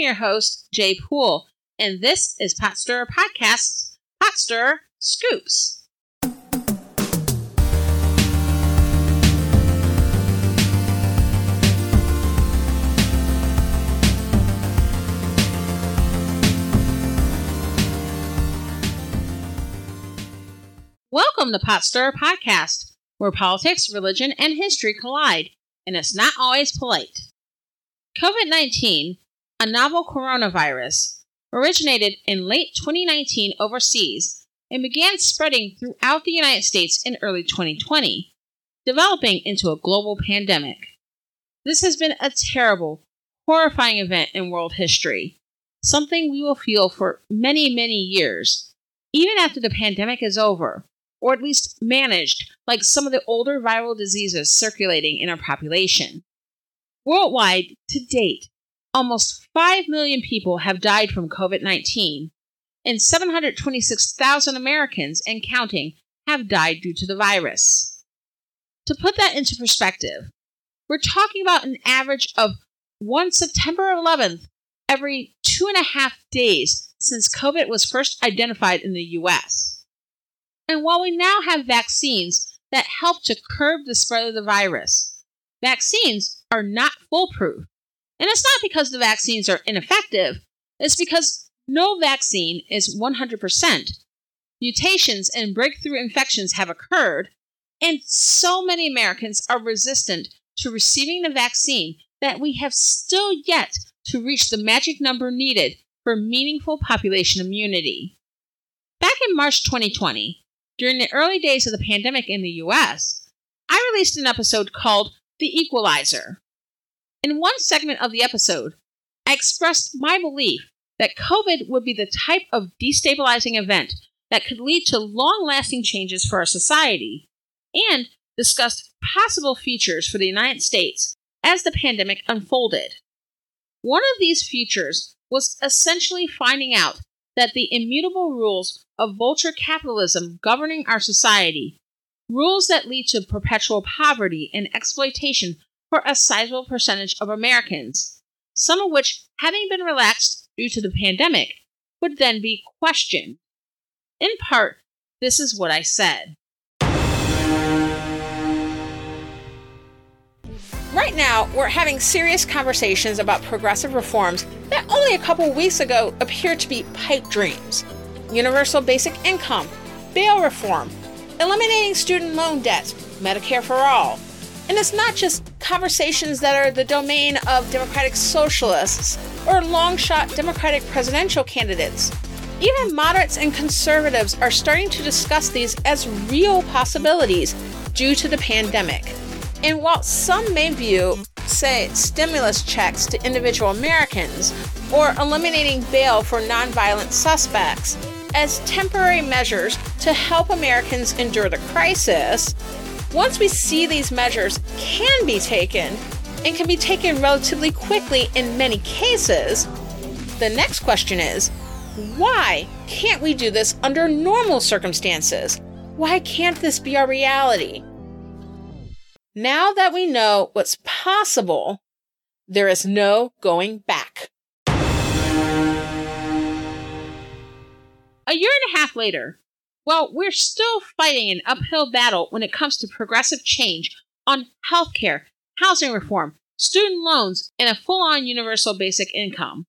your host, Jade Poole, and this is Pot Stirrer Podcast's Pot Stirrer Scoops. Welcome to Pot Stirrer Podcast, where politics, religion, and history collide, and it's not always polite. COVID 19, a novel coronavirus, originated in late 2019 overseas and began spreading throughout the United States in early 2020, developing into a global pandemic. This has been a terrible, horrifying event in world history, something we will feel for many, many years, even after the pandemic is over, or at least managed like some of the older viral diseases circulating in our population. Worldwide, to date, almost 5 million people have died from COVID 19, and 726,000 Americans and counting have died due to the virus. To put that into perspective, we're talking about an average of one September 11th every two and a half days since COVID was first identified in the US. And while we now have vaccines that help to curb the spread of the virus, vaccines are not foolproof. And it's not because the vaccines are ineffective, it's because no vaccine is 100%. Mutations and breakthrough infections have occurred, and so many Americans are resistant to receiving the vaccine that we have still yet to reach the magic number needed for meaningful population immunity. Back in March 2020, during the early days of the pandemic in the US, I released an episode called The Equalizer. In one segment of the episode, I expressed my belief that COVID would be the type of destabilizing event that could lead to long lasting changes for our society, and discussed possible futures for the United States as the pandemic unfolded. One of these futures was essentially finding out that the immutable rules of vulture capitalism governing our society, rules that lead to perpetual poverty and exploitation for a sizable percentage of Americans, some of which, having been relaxed due to the pandemic, would then be questioned. In part, this is what I said. Right now, we're having serious conversations about progressive reforms that only a couple weeks ago appeared to be pipe dreams. Universal basic income, bail reform, eliminating student loan debt, Medicare for all, and it's not just conversations that are the domain of Democratic socialists or long shot Democratic presidential candidates. Even moderates and conservatives are starting to discuss these as real possibilities due to the pandemic. And while some may view, say, stimulus checks to individual Americans or eliminating bail for nonviolent suspects as temporary measures to help Americans endure the crisis, once we see these measures can be taken, and can be taken relatively quickly in many cases, the next question is why can't we do this under normal circumstances? Why can't this be our reality? Now that we know what's possible, there is no going back. A year and a half later, well, we're still fighting an uphill battle when it comes to progressive change on healthcare, housing reform, student loans, and a full on universal basic income.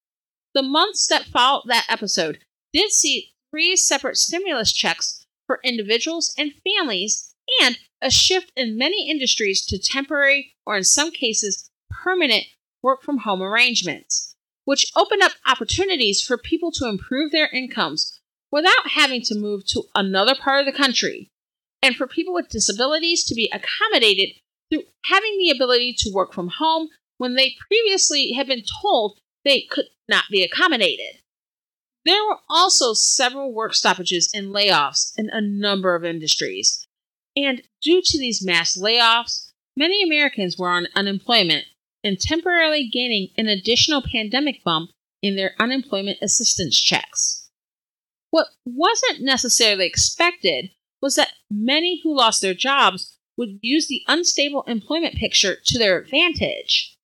The months that followed that episode did see three separate stimulus checks for individuals and families and a shift in many industries to temporary or, in some cases, permanent work from home arrangements, which opened up opportunities for people to improve their incomes without having to move to another part of the country, and for people with disabilities to be accommodated through having the ability to work from home when they previously had been told they could not be accommodated. There were also several work stoppages and layoffs in a number of industries. And due to these mass layoffs, many Americans were on unemployment and temporarily gaining an additional pandemic bump in their unemployment assistance checks. What wasn't necessarily expected was that many who lost their jobs would use the unstable employment picture to their advantage.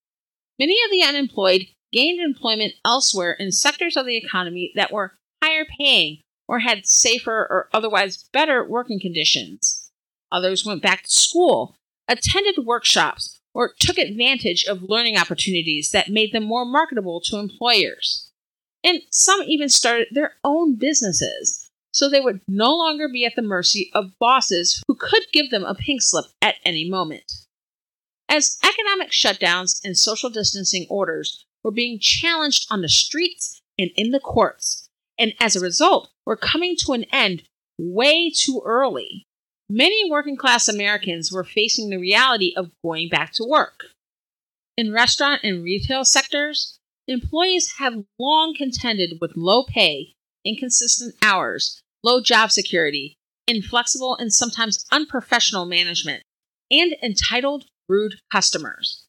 Many of the unemployed gained employment elsewhere in sectors of the economy that were higher paying or had safer or otherwise better working conditions. Others went back to school, attended workshops, or took advantage of learning opportunities that made them more marketable to employers. And some even started their own businesses, so they would no longer be at the mercy of bosses who could give them a pink slip at any moment. As economic shutdowns and social distancing orders were being challenged on the streets and in the courts, and as a result were coming to an end way too early, many working class Americans were facing the reality of going back to work. In restaurant and retail sectors, employees have long contended with low pay, inconsistent hours, low job security, inflexible and sometimes unprofessional management, and entitled, rude customers.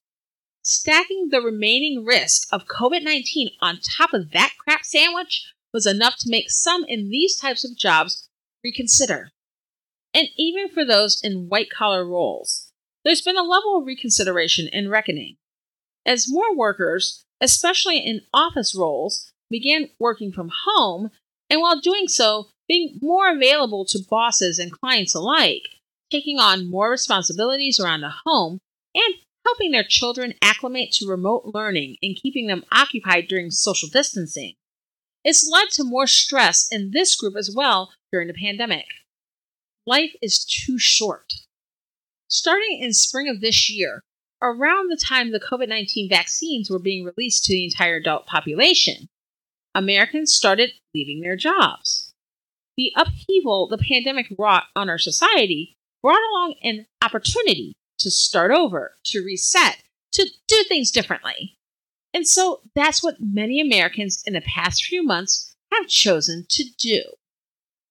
Stacking the remaining risk of COVID 19 on top of that crap sandwich was enough to make some in these types of jobs reconsider and even for those in white collar roles. There's been a level of reconsideration and reckoning. As more workers, especially in office roles, began working from home, and while doing so, being more available to bosses and clients alike, taking on more responsibilities around the home, and helping their children acclimate to remote learning and keeping them occupied during social distancing. It's led to more stress in this group as well during the pandemic. Life is too short. Starting in spring of this year, around the time the COVID 19 vaccines were being released to the entire adult population, Americans started leaving their jobs. The upheaval the pandemic wrought on our society brought along an opportunity to start over, to reset, to do things differently. And so that's what many Americans in the past few months have chosen to do.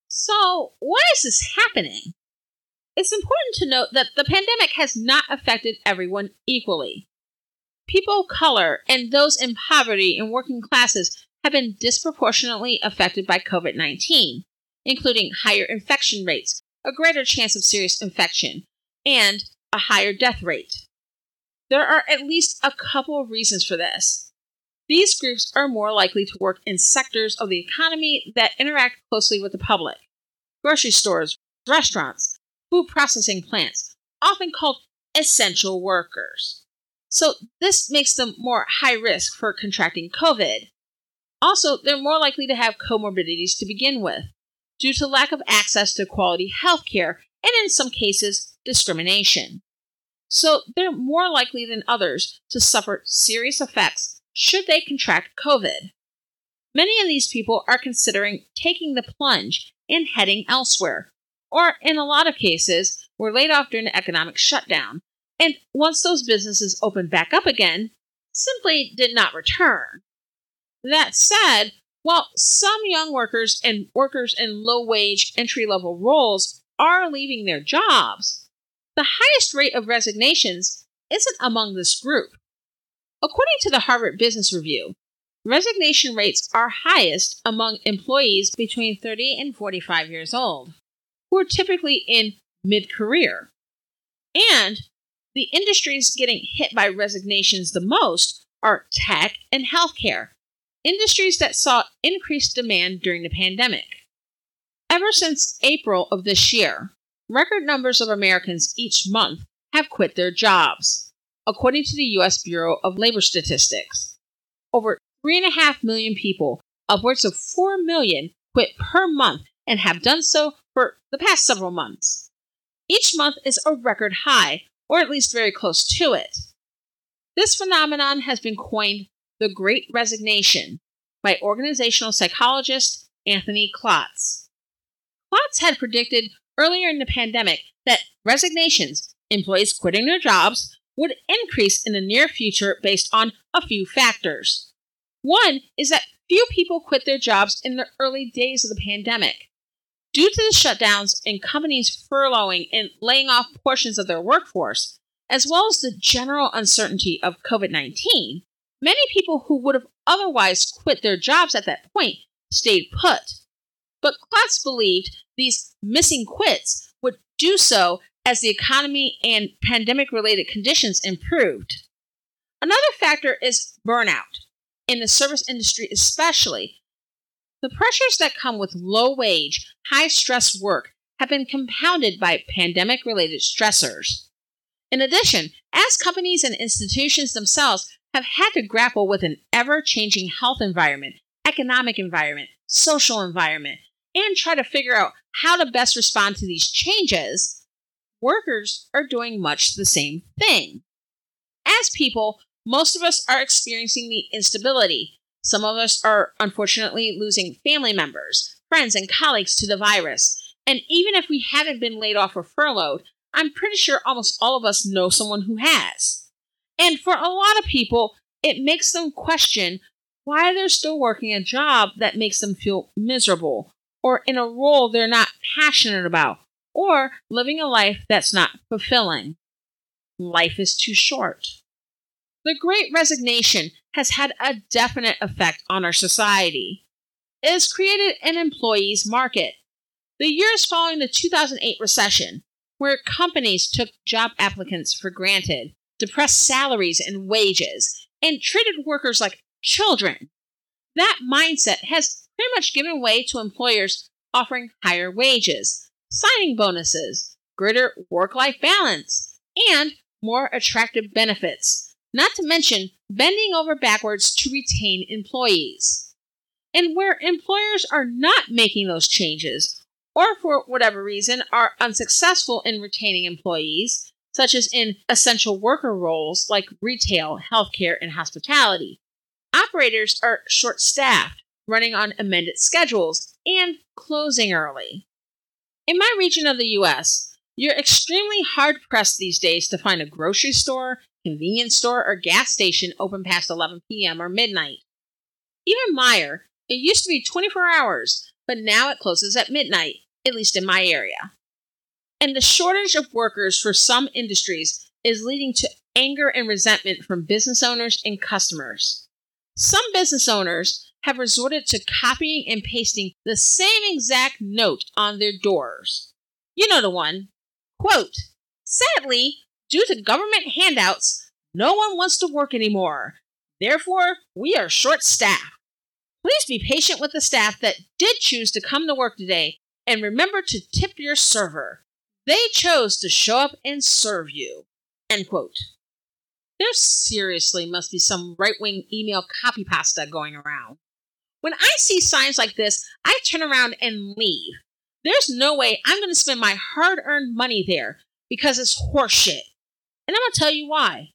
So, why is this happening? It's important to note that the pandemic has not affected everyone equally. People of color and those in poverty and working classes have been disproportionately affected by COVID 19, including higher infection rates, a greater chance of serious infection, and a higher death rate. There are at least a couple of reasons for this. These groups are more likely to work in sectors of the economy that interact closely with the public grocery stores, restaurants, food processing plants, often called essential workers. So, this makes them more high risk for contracting COVID. Also, they're more likely to have comorbidities to begin with, due to lack of access to quality health care and, in some cases, discrimination. So, they're more likely than others to suffer serious effects should they contract COVID. Many of these people are considering taking the plunge and heading elsewhere, or in a lot of cases, were laid off during the economic shutdown, and once those businesses opened back up again, simply did not return. That said, while some young workers and workers in low wage entry level roles are leaving their jobs, the highest rate of resignations isn't among this group. According to the Harvard Business Review, resignation rates are highest among employees between 30 and 45 years old, who are typically in mid career. And the industries getting hit by resignations the most are tech and healthcare, industries that saw increased demand during the pandemic. Ever since April of this year, record numbers of Americans each month have quit their jobs, according to the U.S. Bureau of Labor Statistics. Over 3.5 million people, upwards of 4 million, quit per month and have done so for the past several months. Each month is a record high, or at least very close to it. This phenomenon has been coined the Great Resignation by organizational psychologist Anthony Klotz. Klotz had predicted earlier in the pandemic that resignations, employees quitting their jobs, would increase in the near future based on a few factors. One is that few people quit their jobs in the early days of the pandemic. Due to the shutdowns and companies furloughing and laying off portions of their workforce, as well as the general uncertainty of COVID 19, many people who would have otherwise quit their jobs at that point stayed put. But Klotz believed these missing quits would do so as the economy and pandemic related conditions improved. Another factor is burnout in the service industry especially, the pressures that come with low wage, high stress work have been compounded by pandemic related stressors. In addition, as companies and institutions themselves have had to grapple with an ever changing health environment, economic environment, social environment, and try to figure out how to best respond to these changes, workers are doing much the same thing. As people, most of us are experiencing the instability. Some of us are unfortunately losing family members, friends, and colleagues to the virus. And even if we haven't been laid off or furloughed, I'm pretty sure almost all of us know someone who has. And for a lot of people, it makes them question why they're still working a job that makes them feel miserable, or in a role they're not passionate about, or living a life that's not fulfilling. Life is too short. The Great Resignation has had a definite effect on our society. It has created an employee's market. The years following the 2008 recession, where companies took job applicants for granted, depressed salaries and wages, and treated workers like children. That mindset has pretty much given way to employers offering higher wages, signing bonuses, greater work life balance, and more attractive benefits, not to mention bending over backwards to retain employees. And where employers are not making those changes, or for whatever reason are unsuccessful in retaining employees, such as in essential worker roles like retail, healthcare, and hospitality. Operators are short staffed, running on amended schedules, and closing early. In my region of the US, you're extremely hard pressed these days to find a grocery store, convenience store, or gas station open past 11 p.m. or midnight. Even Meijer, it used to be 24 hours, but now it closes at midnight, at least in my area. And the shortage of workers for some industries is leading to anger and resentment from business owners and customers. Some business owners have resorted to copying and pasting the same exact note on their doors. You know the one. Quote, Sadly, due to government handouts, no one wants to work anymore. Therefore, we are short staffed. Please be patient with the staff that did choose to come to work today and remember to tip your server. They chose to show up and serve you. End quote. There seriously must be some right wing email copy pasta going around. When I see signs like this, I turn around and leave. There's no way I'm going to spend my hard earned money there because it's horseshit. And I'm going to tell you why.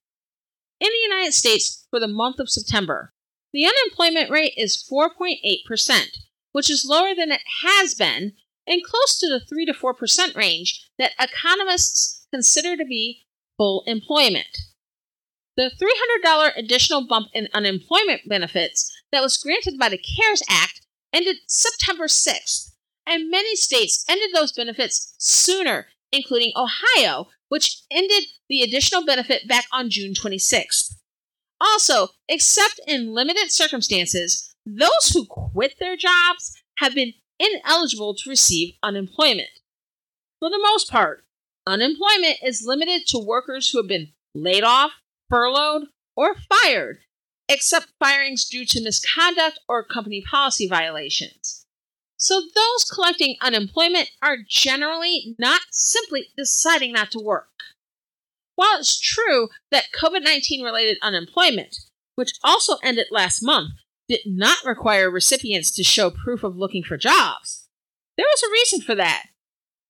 In the United States, for the month of September, the unemployment rate is 4.8%, which is lower than it has been and close to the 3 to 4% range that economists consider to be full employment. The $300 additional bump in unemployment benefits that was granted by the CARES Act ended September 6th, and many states ended those benefits sooner, including Ohio, which ended the additional benefit back on June 26th. Also, except in limited circumstances, those who quit their jobs have been ineligible to receive unemployment. For the most part, unemployment is limited to workers who have been laid off, furloughed, or fired, except firings due to misconduct or company policy violations. So those collecting unemployment are generally not simply deciding not to work. While it's true that COVID 19 related unemployment, which also ended last month, did not require recipients to show proof of looking for jobs. There was a reason for that.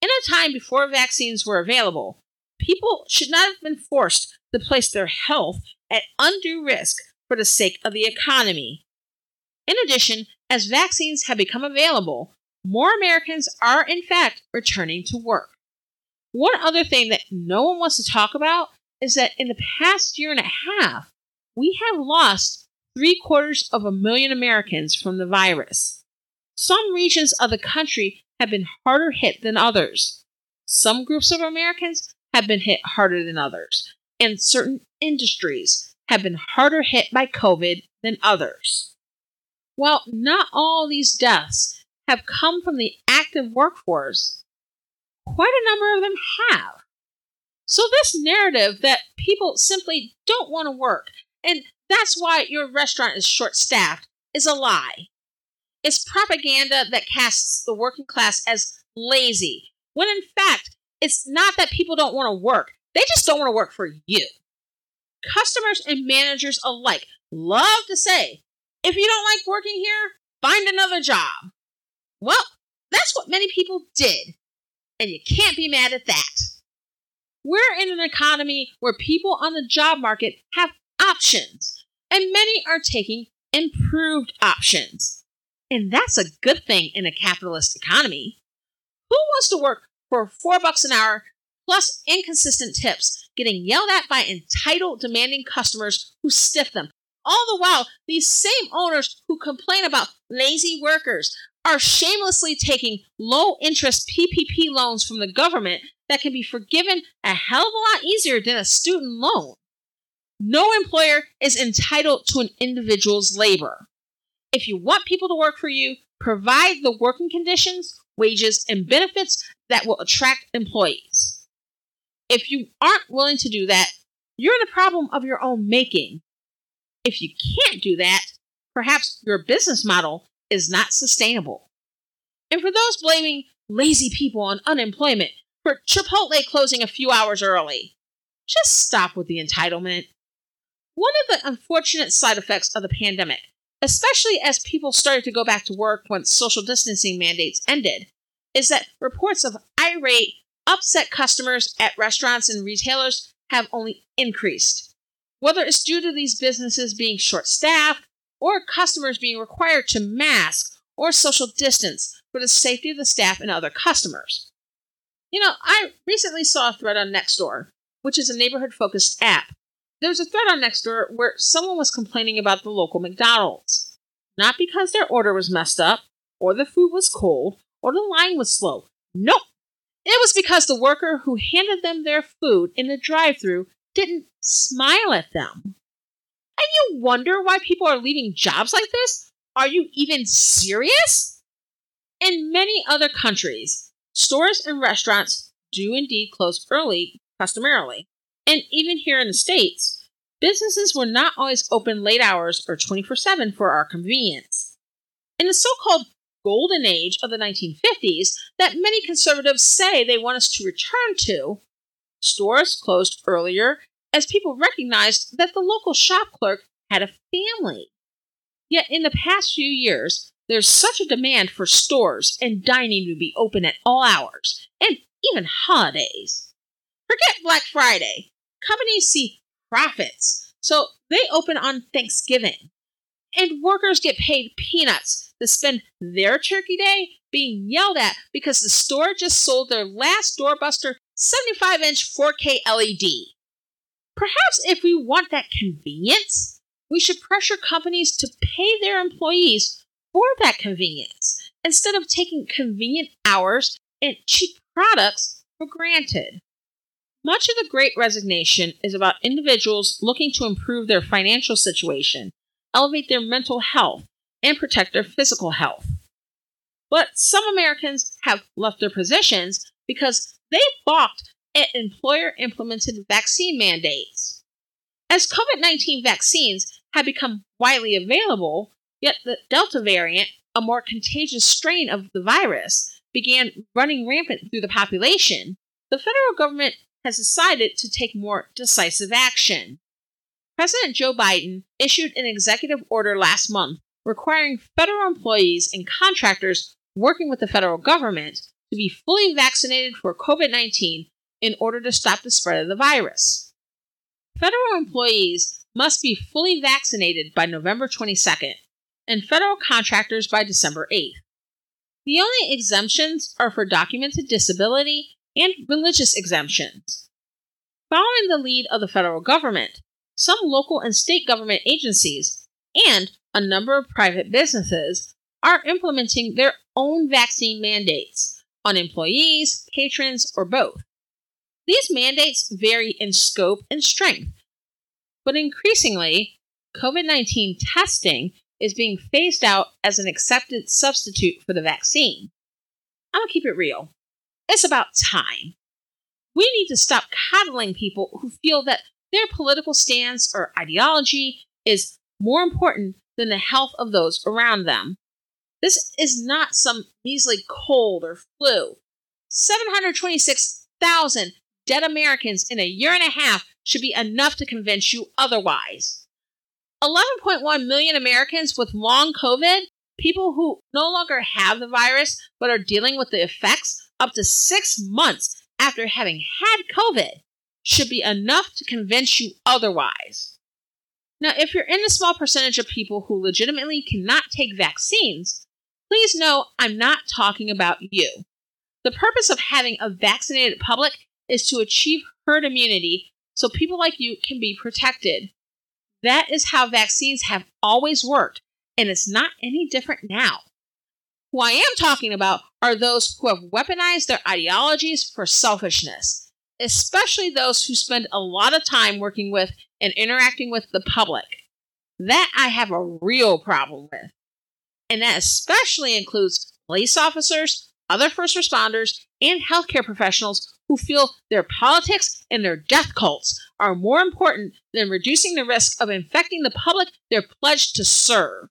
In a time before vaccines were available, people should not have been forced to place their health at undue risk for the sake of the economy. In addition, as vaccines have become available, more Americans are in fact returning to work. One other thing that no one wants to talk about is that in the past year and a half, we have lost three quarters of a million Americans from the virus. Some regions of the country have been harder hit than others. Some groups of Americans have been hit harder than others, and certain industries have been harder hit by COVID than others. While not all these deaths have come from the active workforce, quite a number of them have. So, this narrative that people simply don't want to work and that's why your restaurant is short staffed is a lie. It's propaganda that casts the working class as lazy, when in fact, it's not that people don't want to work, they just don't want to work for you. Customers and managers alike love to say, if you don't like working here, find another job. Well, that's what many people did, and you can't be mad at that. We're in an economy where people on the job market have options, and many are taking improved options. And that's a good thing in a capitalist economy. Who wants to work for four bucks an hour plus inconsistent tips, getting yelled at by entitled, demanding customers who stiff them? All the while, these same owners who complain about lazy workers are shamelessly taking low interest PPP loans from the government that can be forgiven a hell of a lot easier than a student loan. No employer is entitled to an individual's labor. If you want people to work for you, provide the working conditions, wages, and benefits that will attract employees. If you aren't willing to do that, you're in a problem of your own making. If you can't do that, perhaps your business model is not sustainable. And for those blaming lazy people on unemployment for Chipotle closing a few hours early, just stop with the entitlement. One of the unfortunate side effects of the pandemic, especially as people started to go back to work once social distancing mandates ended, is that reports of irate, upset customers at restaurants and retailers have only increased. Whether it's due to these businesses being short staffed or customers being required to mask or social distance for the safety of the staff and other customers. You know, I recently saw a thread on Nextdoor, which is a neighborhood focused app. There's a thread on Nextdoor where someone was complaining about the local McDonald's. Not because their order was messed up, or the food was cold, or the line was slow. Nope! It was because the worker who handed them their food in the drive through didn't smile at them. And you wonder why people are leaving jobs like this? Are you even serious? In many other countries, stores and restaurants do indeed close early, customarily. And even here in the States, businesses were not always open late hours or 24 7 for our convenience. In the so called golden age of the 1950s that many conservatives say they want us to return to, stores closed earlier as people recognized that the local shop clerk had a family. Yet in the past few years, there's such a demand for stores and dining to be open at all hours, and even holidays. Forget Black Friday. Companies see profits, so they open on Thanksgiving. And workers get paid peanuts to spend their turkey day being yelled at because the store just sold their last doorbuster 75 inch 4K LED. Perhaps if we want that convenience, we should pressure companies to pay their employees for that convenience instead of taking convenient hours and cheap products for granted. Much of the Great Resignation is about individuals looking to improve their financial situation, elevate their mental health, and protect their physical health. But some Americans have left their positions because they balked at employer implemented vaccine mandates. As COVID 19 vaccines have become widely available, yet the Delta variant, a more contagious strain of the virus, began running rampant through the population, the federal government has decided to take more decisive action. President Joe Biden issued an executive order last month requiring federal employees and contractors working with the federal government to be fully vaccinated for COVID 19 in order to stop the spread of the virus. Federal employees must be fully vaccinated by November 22nd, and federal contractors by December 8th. The only exemptions are for documented disability and religious exemptions. Following the lead of the federal government, some local and state government agencies and a number of private businesses are implementing their own vaccine mandates on employees, patrons, or both. These mandates vary in scope and strength, but increasingly, COVID 19 testing is being phased out as an accepted substitute for the vaccine. I'm gonna keep it real. It's about time. We need to stop coddling people who feel that their political stance or ideology is more important than the health of those around them. This is not some measly cold or flu. 726,000 dead Americans in a year and a half should be enough to convince you otherwise. 11.1 million Americans with long COVID, people who no longer have the virus but are dealing with the effects up to six months after having had COVID, should be enough to convince you otherwise. Now, if you're in the small percentage of people who legitimately cannot take vaccines, please know I'm not talking about you. The purpose of having a vaccinated public is to achieve herd immunity so people like you can be protected. That is how vaccines have always worked, and it's not any different now. Who I am talking about are those who have weaponized their ideologies for selfishness, especially those who spend a lot of time working with and interacting with the public. That I have a real problem with. And that especially includes police officers, other first responders, and healthcare professionals who feel their politics and their death cults are more important than reducing the risk of infecting the public they're pledged to serve.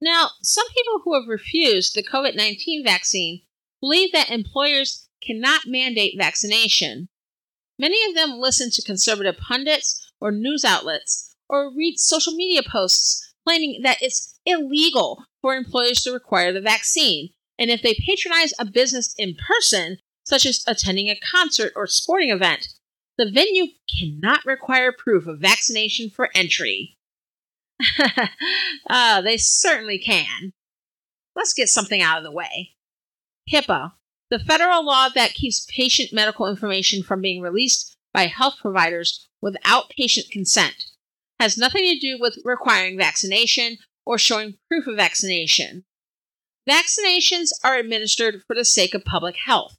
Now, some people who have refused the COVID 19 vaccine believe that employers cannot mandate vaccination. Many of them listen to conservative pundits or news outlets or read social media posts claiming that it's illegal for employers to require the vaccine. And if they patronize a business in person, such as attending a concert or sporting event, the venue cannot require proof of vaccination for entry. uh, they certainly can. Let's get something out of the way. HIPAA, the federal law that keeps patient medical information from being released by health providers without patient consent, has nothing to do with requiring vaccination or showing proof of vaccination. Vaccinations are administered for the sake of public health.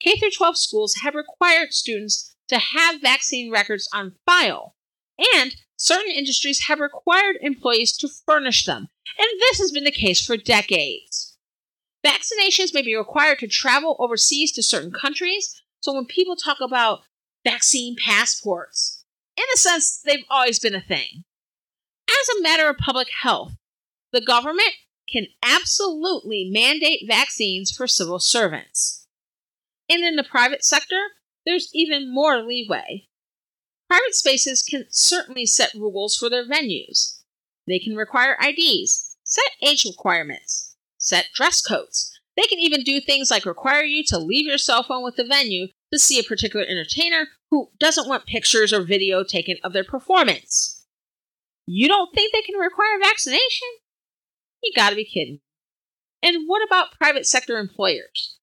K 12 schools have required students to have vaccine records on file, and certain industries have required employees to furnish them, and this has been the case for decades. Vaccinations may be required to travel overseas to certain countries, so when people talk about vaccine passports, in a sense, they've always been a thing. As a matter of public health, the government can absolutely mandate vaccines for civil servants. And in the private sector, there's even more leeway. Private spaces can certainly set rules for their venues. They can require IDs, set age requirements, set dress codes. They can even do things like require you to leave your cell phone with the venue to see a particular entertainer who doesn't want pictures or video taken of their performance. You don't think they can require vaccination? You gotta be kidding. And what about private sector employers?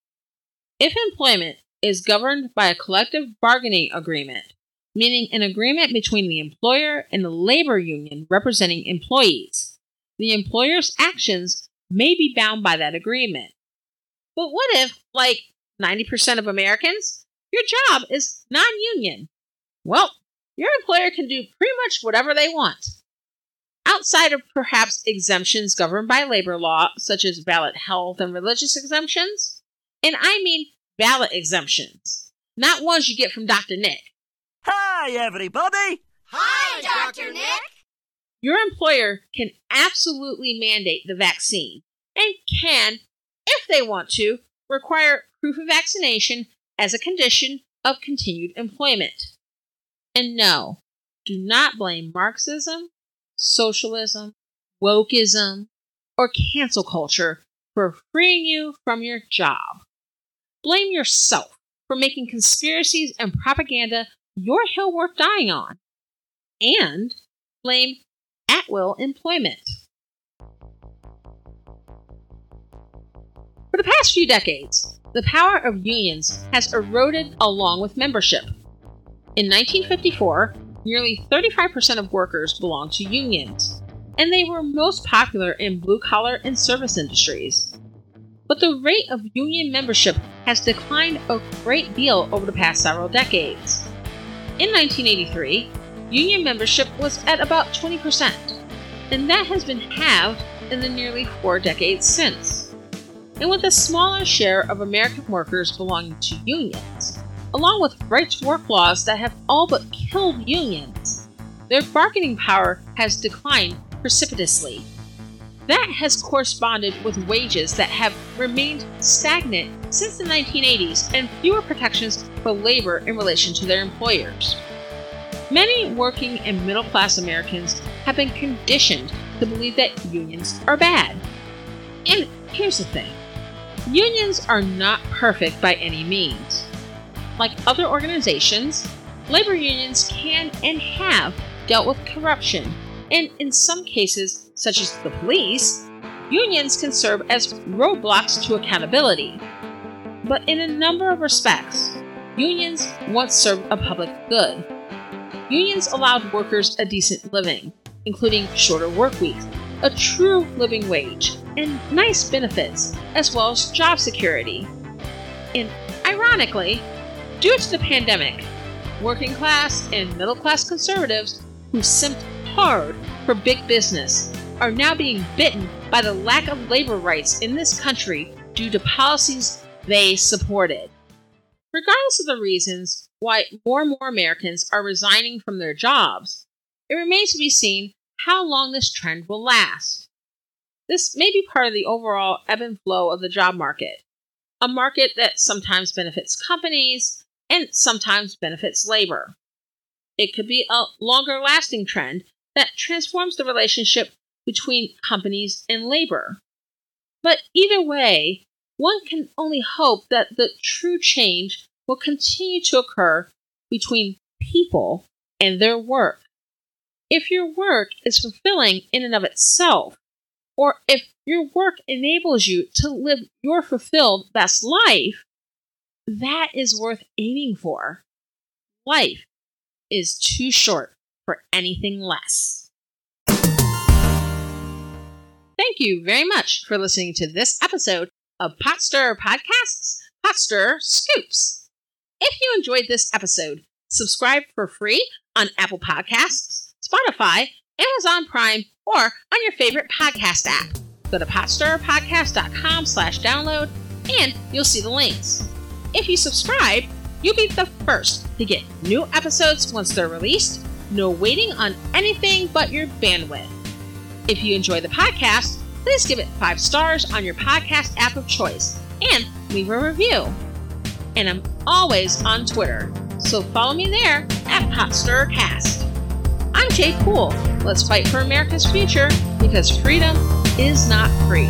If employment is governed by a collective bargaining agreement, meaning an agreement between the employer and the labor union representing employees, the employer's actions may be bound by that agreement. But what if, like 90% of Americans, your job is non union? Well, your employer can do pretty much whatever they want. Outside of perhaps exemptions governed by labor law, such as valid health and religious exemptions, and I mean ballot exemptions, not ones you get from Dr. Nick. Hi, everybody! Hi, Dr. Nick! Your employer can absolutely mandate the vaccine and can, if they want to, require proof of vaccination as a condition of continued employment. And no, do not blame Marxism, socialism, wokeism, or cancel culture for freeing you from your job. Blame yourself for making conspiracies and propaganda your hill worth dying on. And blame at will employment. For the past few decades, the power of unions has eroded along with membership. In 1954, nearly 35% of workers belonged to unions, and they were most popular in blue collar and service industries but the rate of union membership has declined a great deal over the past several decades. In 1983, union membership was at about 20%, and that has been halved in the nearly four decades since. And with a smaller share of American workers belonging to unions, along with rights work laws that have all but killed unions, their bargaining power has declined precipitously. That has corresponded with wages that have remained stagnant since the 1980s and fewer protections for labor in relation to their employers. Many working and middle class Americans have been conditioned to believe that unions are bad. And here's the thing unions are not perfect by any means. Like other organizations, labor unions can and have dealt with corruption, and in some cases, such as the police, unions can serve as roadblocks to accountability. But in a number of respects, unions once served a public good. Unions allowed workers a decent living, including shorter work weeks, a true living wage, and nice benefits, as well as job security. And ironically, due to the pandemic, working class and middle class conservatives who simped hard for big business are now being bitten by the lack of labor rights in this country due to policies they supported. Regardless of the reasons why more and more Americans are resigning from their jobs, it remains to be seen how long this trend will last. This may be part of the overall ebb and flow of the job market, a market that sometimes benefits companies and sometimes benefits labor. It could be a longer lasting trend that transforms the relationship between companies and labor. But either way, one can only hope that the true change will continue to occur between people and their work. If your work is fulfilling in and of itself, or if your work enables you to live your fulfilled best life, that is worth aiming for. Life is too short for anything less. Thank you very much for listening to this episode of Pot Stirrer Podcasts, Pot Stirrer Scoops. If you enjoyed this episode, subscribe for free on Apple Podcasts, Spotify, Amazon Prime, or on your favorite podcast app. Go to potstirrerpodcast.com slash download and you'll see the links. If you subscribe, you'll be the first to get new episodes once they're released, no waiting on anything but your bandwidth. If you enjoy the podcast, please give it five stars on your podcast app of choice and leave a review. And I'm always on Twitter, so follow me there at PotStirrerCast. I'm Jade Poole. Let's fight for America's future because freedom is not free.